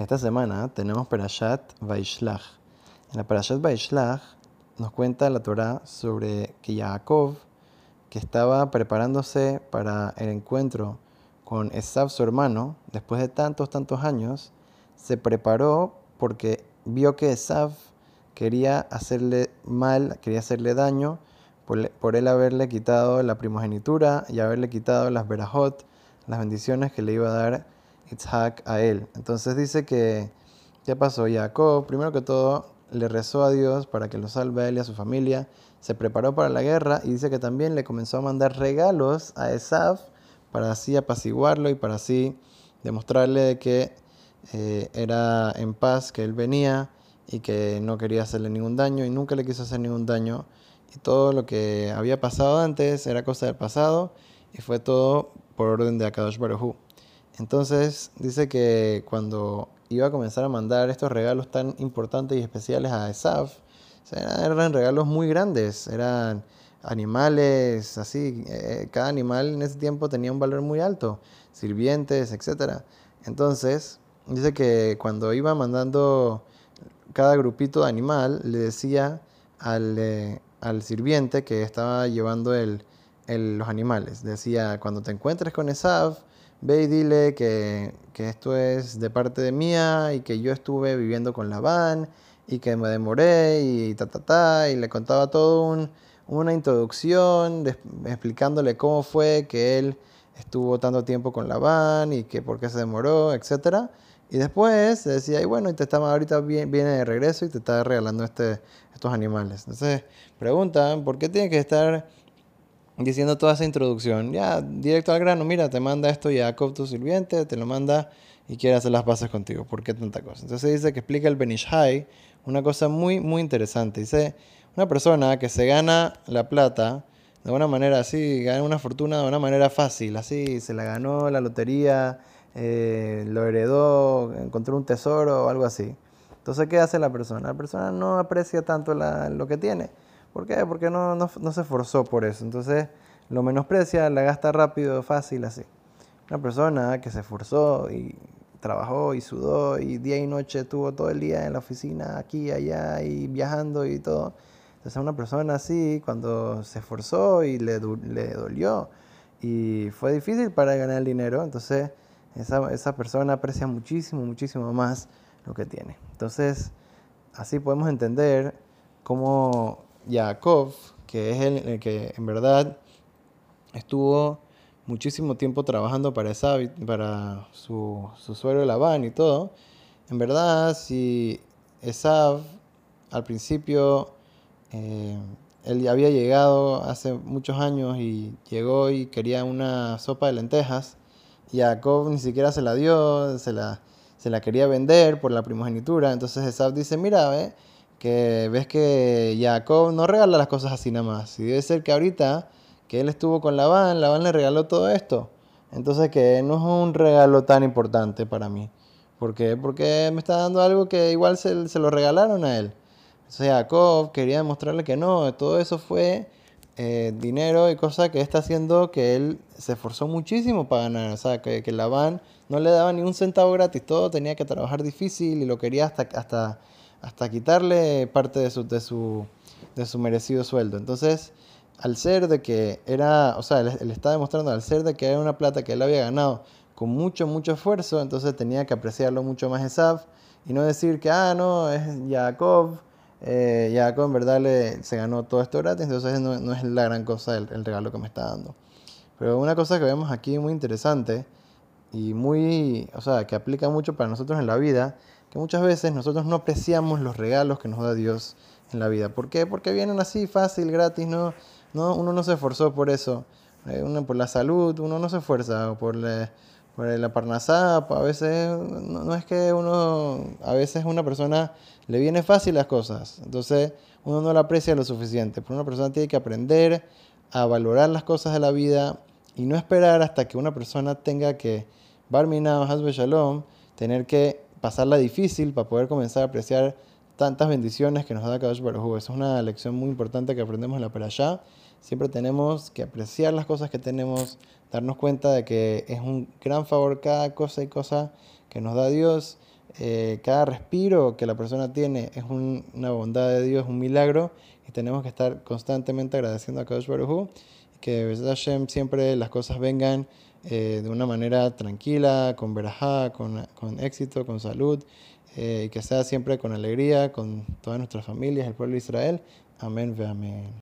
Esta semana tenemos Perashat Vaishlach. En la Perashat Vaishlach nos cuenta la Torah sobre que Jacob, que estaba preparándose para el encuentro con Esav, su hermano, después de tantos, tantos años, se preparó porque vio que Esav quería hacerle mal, quería hacerle daño por, por él haberle quitado la primogenitura y haberle quitado las verajot, las bendiciones que le iba a dar Itzhak a él. Entonces dice que, ¿qué pasó? Jacob, primero que todo, le rezó a Dios para que lo salve a él y a su familia, se preparó para la guerra y dice que también le comenzó a mandar regalos a Esav para así apaciguarlo y para así demostrarle que eh, era en paz, que él venía y que no quería hacerle ningún daño y nunca le quiso hacer ningún daño. Y todo lo que había pasado antes era cosa del pasado y fue todo por orden de Akadosh Baruj entonces dice que cuando iba a comenzar a mandar estos regalos tan importantes y especiales a Esaf, eran regalos muy grandes, eran animales, así, eh, cada animal en ese tiempo tenía un valor muy alto, sirvientes, etc. Entonces, dice que cuando iba mandando cada grupito de animal, le decía al, eh, sirviente que estaba llevando los animales, decía, cuando te encuentres con Esaf, ve y dile que, esto es de parte de mía y que yo estuve viviendo con Labán y que me demoré y ta, ta, ta, y le contaba todo una introducción explicándole cómo fue que él estuvo tanto tiempo con Labán y que por qué se demoró, etc. Y después decía, y bueno, y te estaba, ahorita viene de regreso y te está regalando este, estos animales. Entonces preguntan, ¿por qué tiene que estar diciendo toda esa introducción. Ya, directo al grano, mira, te manda esto Jacob, tu sirviente, te lo manda y quiere hacer las paces contigo. ¿Por qué tanta cosa? Entonces dice que explica el Benishai una cosa muy, muy interesante. Dice, una persona que se gana la plata de una manera así, gana una fortuna de una manera fácil, así, se la ganó la lotería, eh, lo heredó, encontró un tesoro o algo así. Entonces, ¿qué hace la persona? La persona no aprecia tanto lo que tiene ¿Por qué? Porque no, se esforzó por eso. Entonces lo menosprecia, la gasta rápido, fácil, así. Una persona que se esforzó y trabajó y sudó y día y noche estuvo todo el día en la oficina, aquí, allá y viajando y todo. Entonces una persona así, cuando se esforzó y le, dolió y fue difícil para ganar dinero, entonces esa, esa persona aprecia muchísimo, muchísimo más lo que tiene. Entonces, así podemos entender cómo Jacob, que es el, que en verdad estuvo muchísimo tiempo trabajando para, esa, para su, su suegro Labán y todo, en verdad, si Esav al principio, eh, él había llegado hace muchos años y llegó y quería una sopa de lentejas, y Jacob ni siquiera se la dio, se la, se la quería vender por la primogenitura, entonces Esav dice, mira, ve, que ves que Jacob no regala las cosas así nada más. Y debe ser que ahorita que él estuvo con Labán, Labán le regaló todo esto. Entonces que no es un regalo tan importante para mí. ¿Por qué? Porque me está dando algo que igual se, se lo regalaron a él. Entonces Jacob quería demostrarle que no, todo eso fue eh, dinero y cosas que está haciendo que él se esforzó muchísimo para ganar. O sea, que, que Labán no le daba ni un centavo gratis, todo tenía que trabajar difícil y lo quería hasta, hasta hasta quitarle parte de su, de su, de su merecido sueldo. Entonces, al ser de que era, o sea, él, está demostrando, al ser de que era una plata que él había ganado con mucho, mucho esfuerzo, entonces tenía que apreciarlo mucho más Esaf y no decir que, ah, no, es Jacob, eh, Jacob en verdad le, se ganó todo esto gratis, entonces no, no es la gran cosa el, el, regalo que me está dando. Pero una cosa que vemos aquí muy interesante y muy, o sea, que aplica mucho para nosotros en la vida, que muchas veces nosotros no apreciamos los regalos que nos da Dios en la vida. ¿Por qué? Porque vienen así, fácil, gratis, ¿no? no uno no se esforzó por eso. Eh, uno por la salud, uno no se esfuerza, por la, por la parnasá, a veces no, es que uno, a veces una persona le viene fácil las cosas, entonces uno no la aprecia lo suficiente, pero una persona tiene que aprender a valorar las cosas de la vida y no esperar hasta que una persona tenga que, Barminao, Hasbe Shalom, tener que pasarla difícil para poder comenzar a apreciar tantas bendiciones que nos da Kadosh Baruj Esa es una lección muy importante que aprendemos en la Perashá. Siempre tenemos que apreciar las cosas que tenemos, darnos cuenta de que es un gran favor cada cosa y cosa que nos da Dios, eh, cada respiro que la persona tiene es una bondad de Dios, un milagro, y tenemos que estar constantemente agradeciendo a Kadosh Baruj que Hashem siempre las cosas vengan eh, de una manera tranquila, con verajá, con, con éxito, con salud, y que sea siempre con alegría, con todas nuestras familias, el pueblo de Israel. Amén ve amén.